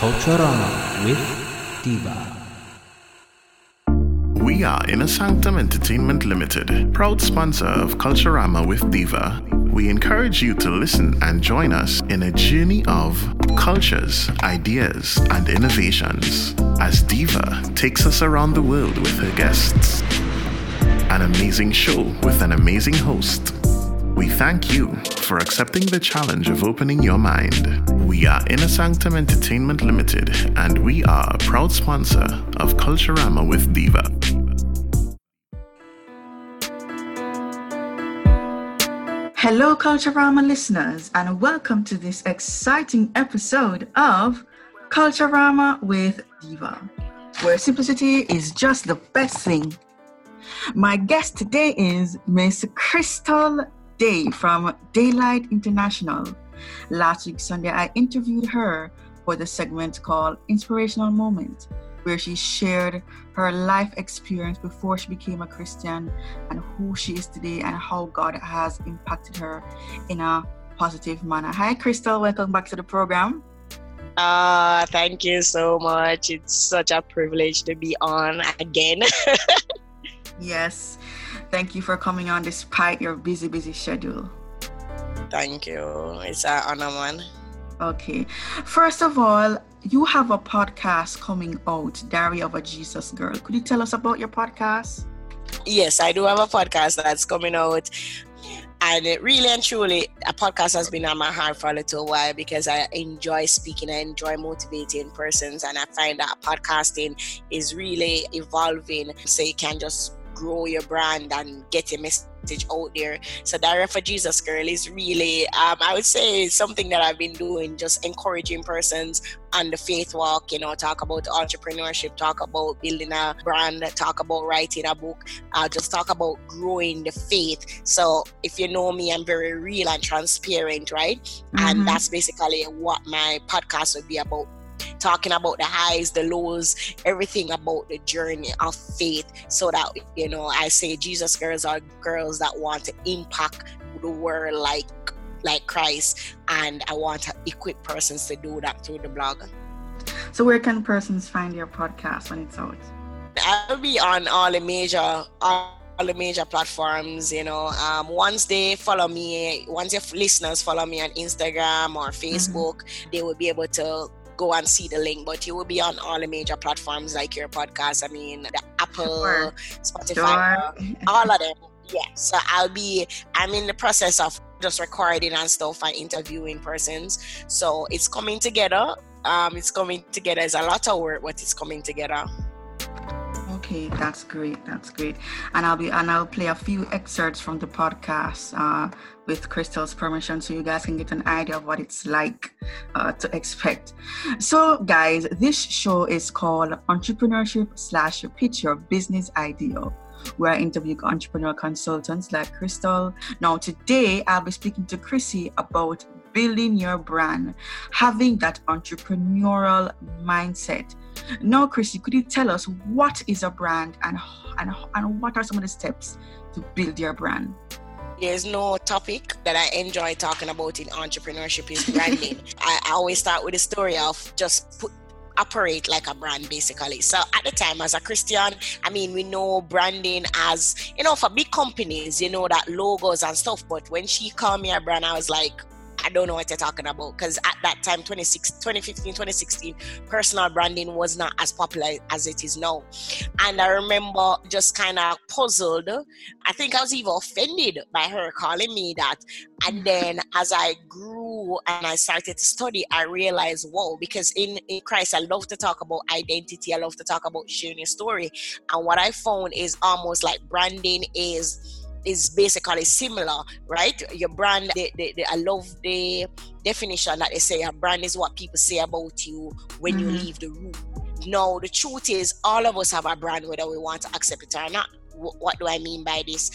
Culturama with Diva. We are Inner Sanctum Entertainment Limited, proud sponsor of Culturama with Diva. We encourage you to listen and join us in a journey of cultures, ideas, and innovations as Diva takes us around the world with her guests. An amazing show with an amazing host. We thank you for accepting the challenge of opening your mind. We are Inner Sanctum Entertainment Limited, and we are a proud sponsor of Culturama with Diva. Hello, Culturama listeners, and welcome to this exciting episode of Culturama with Diva, where simplicity is just the best thing. My guest today is Miss Crystal Daye from Dayelight International. Last week, Sunday, I interviewed her for the segment called Inspirational Moment, where she shared her life experience before she became a Christian and who she is today and how God has impacted her in a positive manner. Hi, Crystal. Welcome back to the program. Ah, thank you so much. It's such a privilege to be on again. Yes. Thank you for coming on despite your busy, busy schedule. thank you. It's an honor, man. Okay. First of all, you have a podcast coming out, Diary of a Jesus Girl. Could you tell us about your podcast? Yes, I do have a podcast that's coming out. And it really and truly, a podcast has been on my heart for a little while because I enjoy speaking, I enjoy motivating persons, and I find that podcasting is really evolving so you can just grow your brand and get your message out there. So Diary for Jesus Girl is really, um, I would say, something that I've been doing, just encouraging persons on the faith walk. You know, talk about entrepreneurship, talk about building a brand, talk about writing a book, uh, just talk about growing the faith. So if you know me, I'm very real and transparent, right? Mhm. And that's basically what my podcast would be about talking about the highs, the lows, everything about the journey of faith. So that you know, I say Jesus girls are girls that want to impact the world like like Christ, and I want to equip persons to do that through the blog. So, where can persons find your podcast when it's out? I'll be on all the major all the major platforms you know um, once they follow me once your listeners follow me on instagram or facebook they will be able to go and see the link but you will be on all the major platforms like your podcast i mean the apple Sure. spotify all of them. Yeah so i'll be i'm in the process of just recording and stuff and interviewing persons. So it's coming together. Um it's coming together. It's a lot of work but it's coming together Okay, that's great. That's great. And I'll be and I'll play a few excerpts from the podcast uh, with Crystal's permission, so you guys can get an idea of what it's like uh, to expect. So, guys, this show is called Entrepreneurship slash Pitch Your Business Idea. Where I interview entrepreneur consultants like Crystal. Now, today I'll be speaking to Chrissy about building your brand, having that entrepreneurial mindset. Now, Chrissy, could you tell us what is a brand and, and, and what are some of the steps to build your brand? there's no topic that I enjoy talking about in entrepreneurship is branding. I, I always start with the story of just put operate like a brand basically. So at the time as a Christian, I mean we know branding as you know for big companies, you know that logos and stuff. But when she called me a brand, I was like, I don't know what you're talking about because at that time 26 2015 2016 personal branding was not as popular as it is now. And i remember just kind of puzzled. I think i was even offended by her calling me that. And then as i grew and i started to study i realized whoa because in, in christ i love to talk about identity. I love to talk about sharing your story. And what i found is almost like branding is is basically similar, right? Your brand, they, they, they, I love the definition that they say a brand is what people say about you when you Mhm. leave the room. no, the truth is, all of us have a brand, whether we want to accept it or not. Wh- what do I mean by this?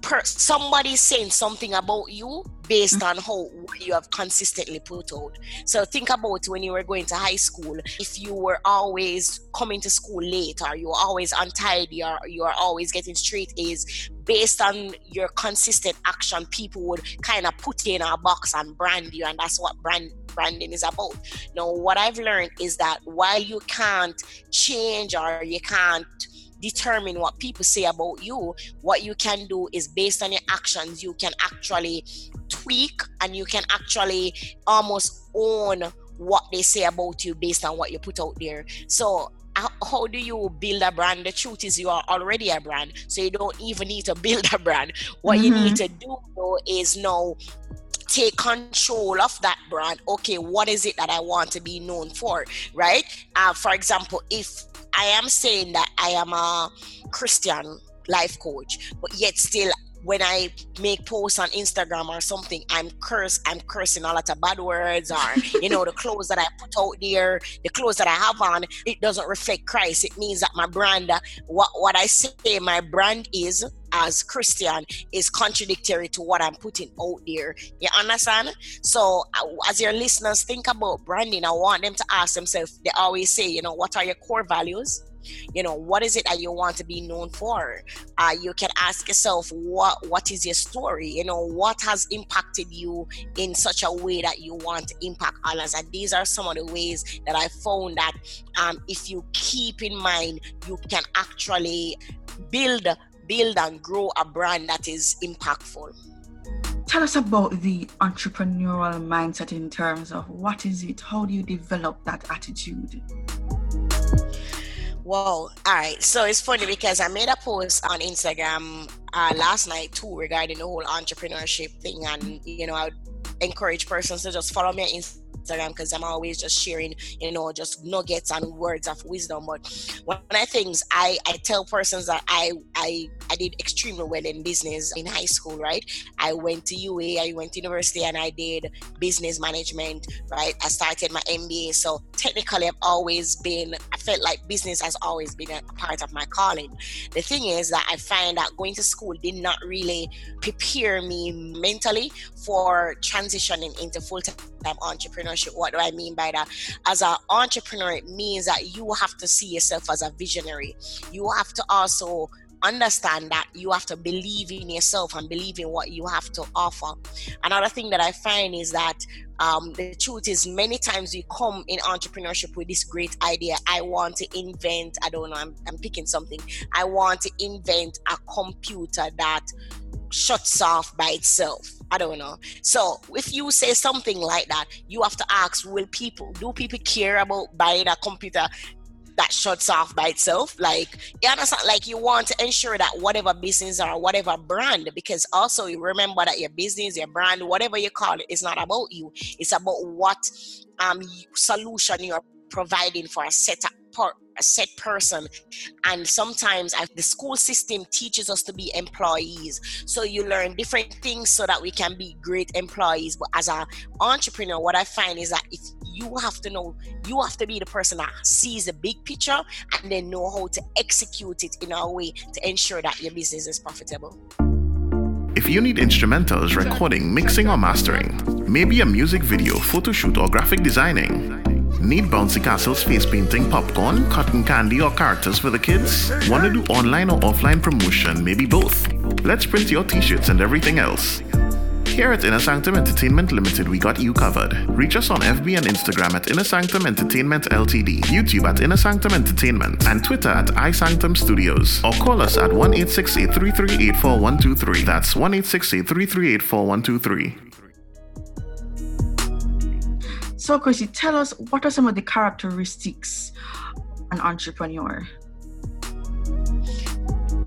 Per- somebody saying something about you based mm. on how you have consistently put out. So think about when you were going to high school. If you were always coming to school late, or you were always untidy, or you are always getting straight A's, based on your consistent action, people would kind of put you in a box and brand you, and that's what brand branding is about. Now, what I've learned is that while you can't change or you can't determine what people say about you, what you can do is based on your actions, you can actually tweak and you can actually almost own what they say about you based on what you put out there. So how, do you build a brand? The truth is you are already a brand, so you don't even need to build a brand. What you need to do though is now take control of that brand. Okay, what is it that I want to be known for? Right? Uh, for example, if I am saying that I am a Christian life coach, but yet still when I make posts on Instagram or something, I'm curse, I'm cursing a lot of bad words, or you know, the clothes that I put out there, the clothes that I have on, it doesn't reflect Christ. It means that my brand, what what I say my brand is as Christian is contradictory to what I'm putting out there. You understand? So uh, as your listeners think about branding, I want them to ask themselves, they always say, you know, what are your core values? You know what is it that you want to be known for uh, you can ask yourself what what is your story you know what has impacted you in such a way that you want to impact others and these are some of the ways that i found that um, if you keep in mind you can actually build build and grow a brand that is impactful Tell us about the entrepreneurial mindset in terms of what is it? How do you develop that attitude? Whoa. All right. So it's funny because I made a post on Instagram uh, last night too regarding the whole entrepreneurship thing. And, you know, I would encourage persons to just follow me on Instagram Instagram because I'm always just sharing, you know, just nuggets and words of wisdom. But one of the things I, I tell persons that I, I I did extremely well in business in high school, right? I went to UA, I went to university and I did business management, right? I started my MBA. So technically I've always been I felt like business has always been a part of my calling. The thing is that I find that going to school did not really prepare me mentally for transitioning into full-time entrepreneurship. What do I mean by that? As an entrepreneur, it means that you have to see yourself as a visionary. You have to also understand that you have to believe in yourself and believe in what you have to offer. Another thing that I find is that um, the truth is many times we come in entrepreneurship with this great idea i want to invent i don't know I'm, I'm picking something i want to invent a computer that shuts off by itself I don't know. So if you say something like that, you have to ask: Will people do people care about buying a computer that shuts off by itself? Like you understand? Like you want to ensure that whatever business or whatever brand, because also you remember that your business, your brand, whatever you call it, is not about you. It's about what um solution you're providing for a set per, a set person. And sometimes I, the school system teaches us to be employees. So you learn different things so that we can be great employees. But as an entrepreneur what i find is that if you have to know you have to be the person that sees the big picture and then know how to execute it in a way to ensure that your business is profitable. If you need instrumentals, recording, mixing, or mastering, maybe a music video, photo shoot, or graphic designing, Need bouncy castles, face painting, popcorn, cotton candy, or characters for the kids? Want to do online or offline promotion? Maybe both. Let's print your t shirts and everything else. Here at Inner Sanctum Entertainment Limited, we got you covered. Reach us on FB and Instagram at Inner Sanctum Entertainment Ltd, YouTube at Inner Sanctum Entertainment, and Twitter at iSanctum Studios. Or call us at 1 838 That's 1 838 So, Chrissy, tell us what are some of the characteristics an entrepreneur?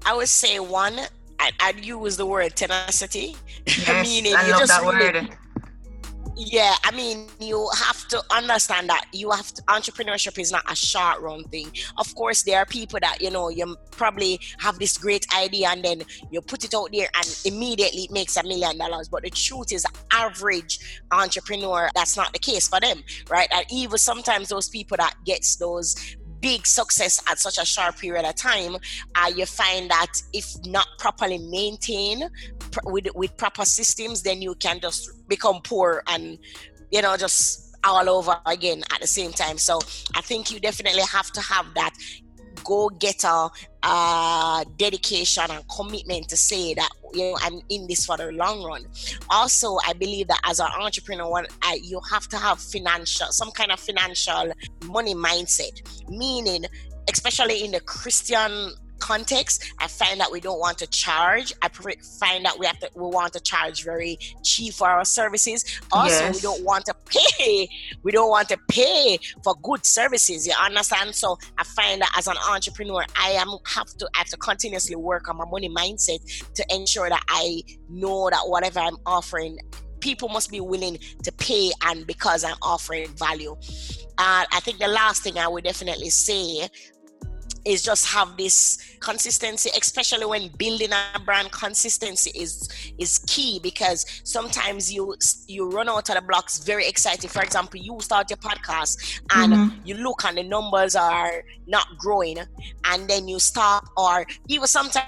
I would say one, I'd, I'd use the word tenacity. Yes, Meaning I you love just that really- word. Yeah i mean you have to understand that you have to entrepreneurship is not a short run thing. Of course there are people that you know you probably have this great idea and then you put it out there and immediately it makes a million dollars. But the truth is average entrepreneur that's not the case for them right? And even sometimes those people that gets those big success at such a short period of time, uh, you find that if not properly maintained pr- with with proper systems, then you can just become poor and you know just all over again at the same time. So I think you definitely have to have that go getter uh, dedication and commitment to say that you know I'm in this for the long run. Also, I believe that as an entrepreneur, one, I, you have to have financial, some kind of financial money mindset, meaning especially in the Christian context, I find that we don't want to charge. I find that we have to we want to charge very cheap for our services. Also, yes. we don't want to pay. We don't want to pay for good services. You understand? So I find that as an entrepreneur, I am have to I have to continuously work on my money mindset to ensure that I know that whatever I'm offering people must be willing to pay and because I'm offering value. Uh, I think the last thing I would definitely say is just have this consistency especially when building a brand consistency is is key because sometimes you you run out of the blocks very excited for example you start your podcast and mm-hmm. you look and the numbers are not growing and then you stop or even sometimes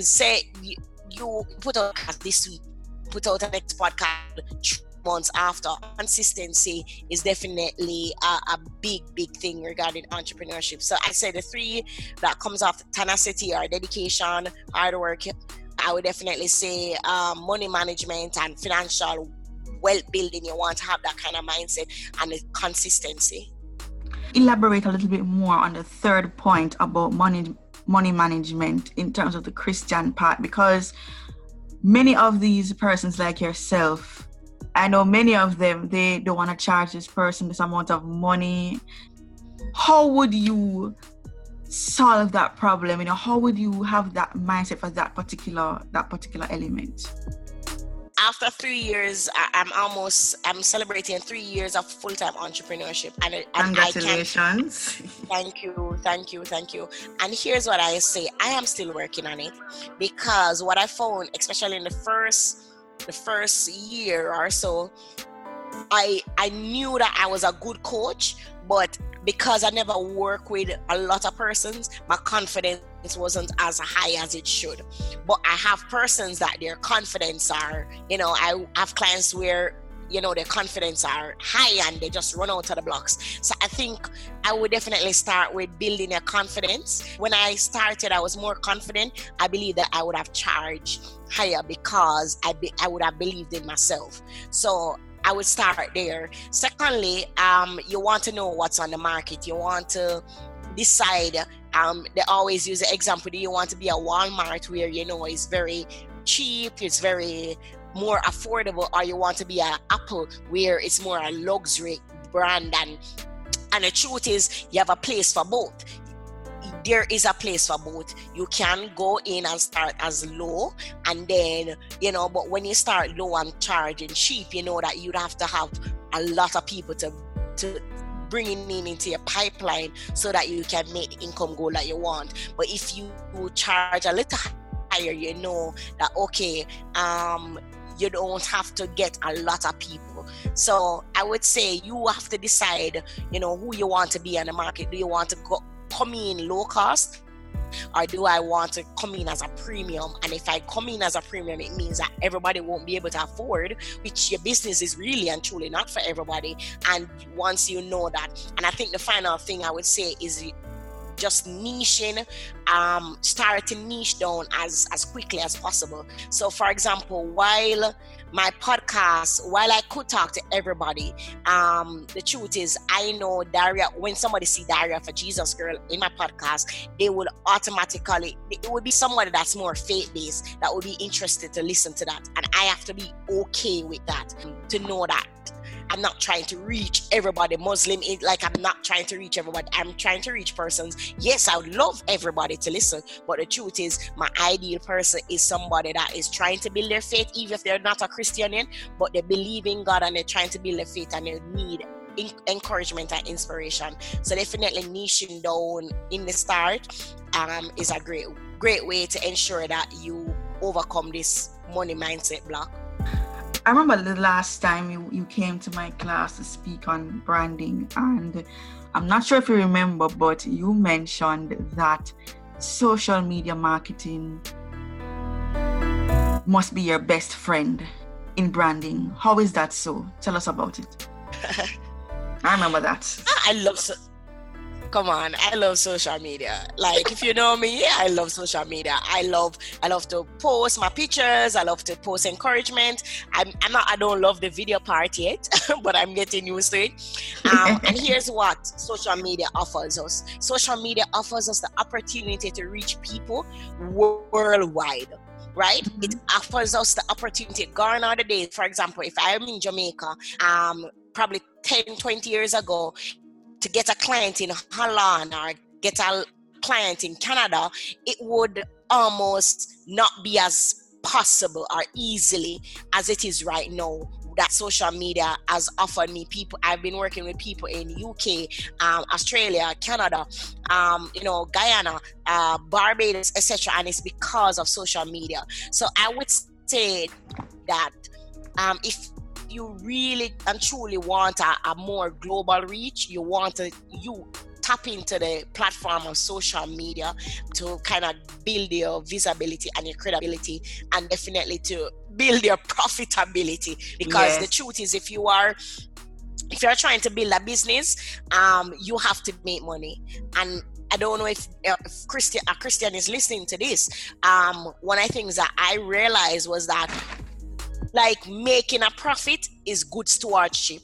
say you, you put out this week put out a next podcast months after. Consistency is definitely a, a, big, big thing regarding entrepreneurship. So I say the three that comes off tenacity or dedication, hard work. I would definitely say um, money management and financial wealth building. You want to have that kind of mindset and consistency. Elaborate a little bit more on the third point about money money management in terms of the Christian part because many of these persons like yourself I know many of them they don't want to charge this person this amount of money. How would you solve that problem? You know, how would you have that mindset for that particular that particular element? After three years, I, am almost I'm celebrating three years of full time entrepreneurship, and, and congratulations! thank you, thank you, thank you. And here's what I say: I am still working on it because what I found, especially in the first the first year or so, I I knew that I was a good coach, but because I never work with a lot of persons, my confidence wasn't as high as it should. But I have persons that their confidence are, you know, I have clients where you know their confidence are high and they just run out of the blocks so i think i would definitely start with building a confidence when i started i was more confident i believe that i would have charged higher because i be, i would have believed in myself so I would start there. Secondly, um, you want to know what's on the market. You want to decide. Um, they always use the example. Do you want to be a Walmart where you know it's very cheap, it's very more affordable or you want to be an Apple where it's more a luxury brand and and the truth is you have a place for both. There is a place for both. You can go in and start as low and then you know but when you start low and charging cheap you know that you'd have to have a lot of people to to bringing in into your pipeline so that you can make income goal that you want. But if you charge a little higher you know that okay um you don't have to get a lot of people. So I would say you have to decide, you know, who you want to be on the market. Do you want to go, come in low cost? Or do I want to come in as a premium? And if I come in as a premium, it means that everybody won't be able to afford, which your business is really and truly not for everybody. And once you know that, and I think the final thing I would say is just niching, um, start to niche down as, as quickly as possible. So, for example, while my podcast, while I could talk to everybody, um, the truth is, I know Daria, when somebody see Diary for Jesus Girl in my podcast, they will automatically, it would be somebody that's more faith based that would be interested to listen to that. And I have to be okay with that to know that I'm not trying to reach everybody. Muslim, like I'm not trying to reach everybody. I'm trying to reach persons. Yes, I would love everybody to listen, but the truth is, my ideal person is somebody that is trying to build their faith, even if they're not a Christian, but they believe in God and they're trying to build their faith and they need encouragement and inspiration. So definitely niching down in the start um, is a great great way to ensure that you overcome this money mindset block. I remember the last time you, you came to my class to speak on branding, and I'm not sure if you remember, but you mentioned that social media marketing must be your best friend in branding. How is that so? Tell us about it. I remember that. I love so- come on i love social media. Like if you know me yeah i love social media. I love i love to post my pictures. I love to post encouragement. I'm, I'm not i don't love the video part yet but i'm getting used to it. Um, and here's what social media offers us. Social media offers us the opportunity to reach people worldwide right? Mm-hmm. It offers us the opportunity. Gone are the days, for example, if I'm in Jamaica, um, probably 10, 20 years ago, to get a client in Holland or get a client in Canada, it would almost not be as possible or easily as it is right now that social media has offered me people. I've been working with people in uk um, australia canada um, you know guyana uh, barbados etc and it's because of social media. So i would say that um, if you really and truly want a, a more global reach, you want to you tap into the platform of social media to kind of build your visibility and your credibility and definitely to build your profitability because yes. the truth is if you are if you're trying to build a business um you have to make money and I don't know if, if Christian, a Christian is listening to this. Um, one of the things that I realized was that like making a profit is good stewardship.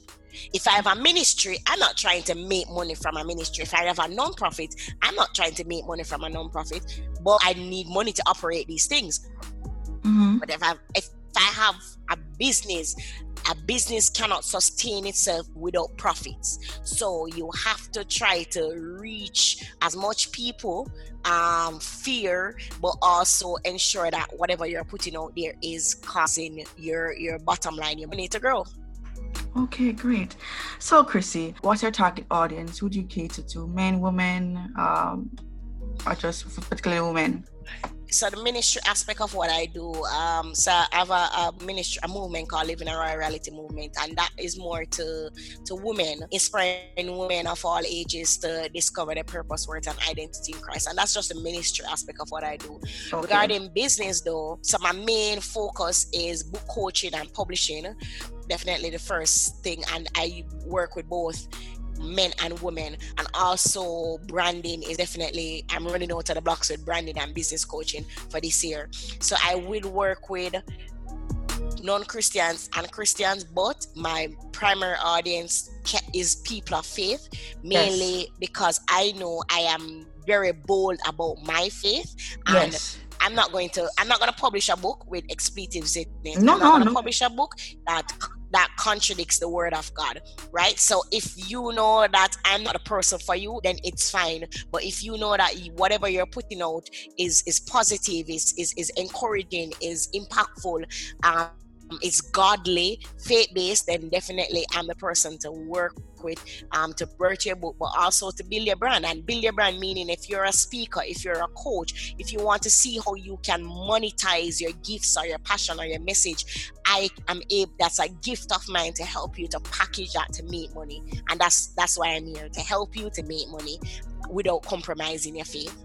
If I have a ministry, I'm not trying to make money from a ministry. If I have a non-profit, I'm not trying to make money from a non-profit, but I need money to operate these things. Mm-hmm. But if I if I have a business, a business cannot sustain itself without profits. So you have to try to reach as much people, um, fear, but also ensure that whatever you're putting out there is causing your your bottom line, your money to grow. Okay, great. So, Chrissy, what's your target audience? Who do you cater to? Men, women, um, or just particularly women? So the ministry aspect of what I do, um, so I have a, a, ministry, a movement called Living a Royal Reality Movement, and that is more to to women, inspiring women of all ages to discover their purpose, worth, and identity in Christ, and that's just the ministry aspect of what I do. Okay. Regarding business, though, so my main focus is book coaching and publishing. Definitely the first thing, and I work with both men and women and also branding is definitely i'm running out of the blocks with branding and business coaching for this year so i will work with non-christians and christians but my primary audience is people of faith mainly yes. because i know i am very bold about my faith and yes. I'm not going to I'm not going to publish a book with expletives in it. No, I'm not no, going to no. publish a book that that contradicts the word of God, right? So if you know that I'm not a person for you, then it's fine. But if you know that whatever you're putting out is is positive, is is, is encouraging, is impactful, um, is godly, faith based, then definitely I'm the person to work with um, to birth your book, but also to build your brand. And build your brand meaning if you're a speaker, if you're a coach, if you want to see how you can monetize your gifts or your passion or your message, I am able. That's a gift of mine to help you to package that to make money, and that's that's why I'm here to help you to make money without compromising your faith.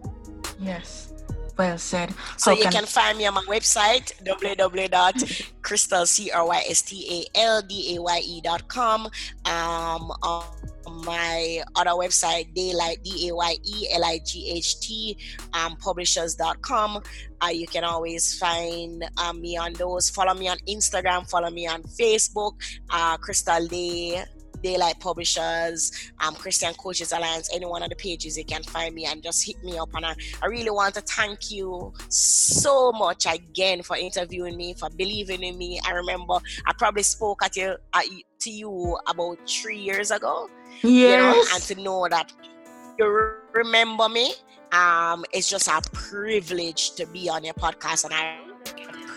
Yes. Well said. So you can... can find me on my website www.crystalcrystaldaye.com. Um, on my other website, Dayelight D A Y E L I G H T, um, publishers.com. Uh, you can always find um, me on those. Follow me on Instagram. Follow me on Facebook. Uh, Crystal Daye Dayelight Publishers, um, Christian Coaches Alliance, any one of the pages you can find me and just hit me up. And I, I really want to thank you so much again for interviewing me, for believing in me. I remember I probably spoke at you at, to you about three years ago. Yes. You know, and to know that you remember me, um, it's just a privilege to be on your podcast and I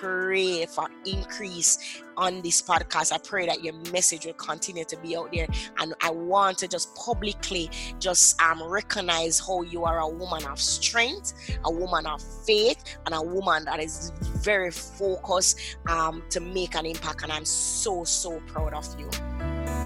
pray for increase on this podcast. I pray that your message will continue to be out there. And I want to just publicly just um, recognize how you are a woman of strength, a woman of faith, and a woman that is very focused um, to make an impact. And I'm so, so proud of you.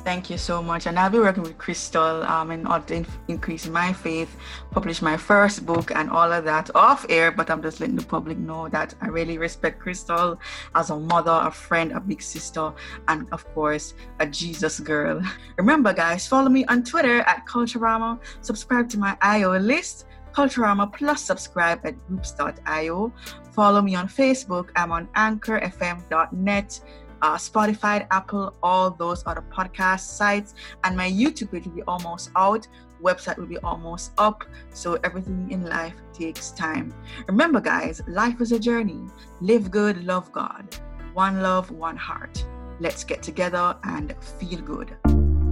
Thank you so much. And I'll be working with Crystal um, in order to increase my faith, publish my first book, and all of that off air. But I'm just letting the public know that I really respect Crystal as a mother, a friend, a big sister, and of course, a Jesus girl. Remember, guys, follow me on Twitter at Culturama, subscribe to my IO list. Culturama plus subscribe at groups.io. Follow me on Facebook. I'm on anchorfm.net uh, Spotify, Apple, all those other podcast sites. And my YouTube page will be almost out. Website will be almost up. So everything in life takes time. Remember, guys, life is a journey. Live good, love God. One love, one heart. Let's get together and feel good.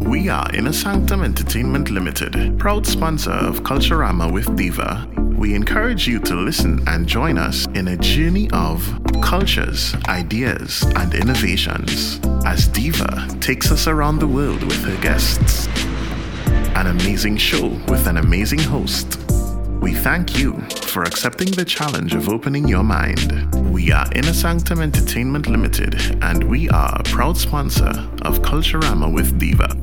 We are Inner Sanctum Entertainment Limited, proud sponsor of Culturama with Diva. We encourage you to listen and join us in a journey of cultures, ideas, and innovations as Diva takes us around the world with her guests. An amazing show with an amazing host. We thank you for accepting the challenge of opening your mind. We are Inner Sanctum Entertainment Limited, and we are a proud sponsor of Culturama with Diva.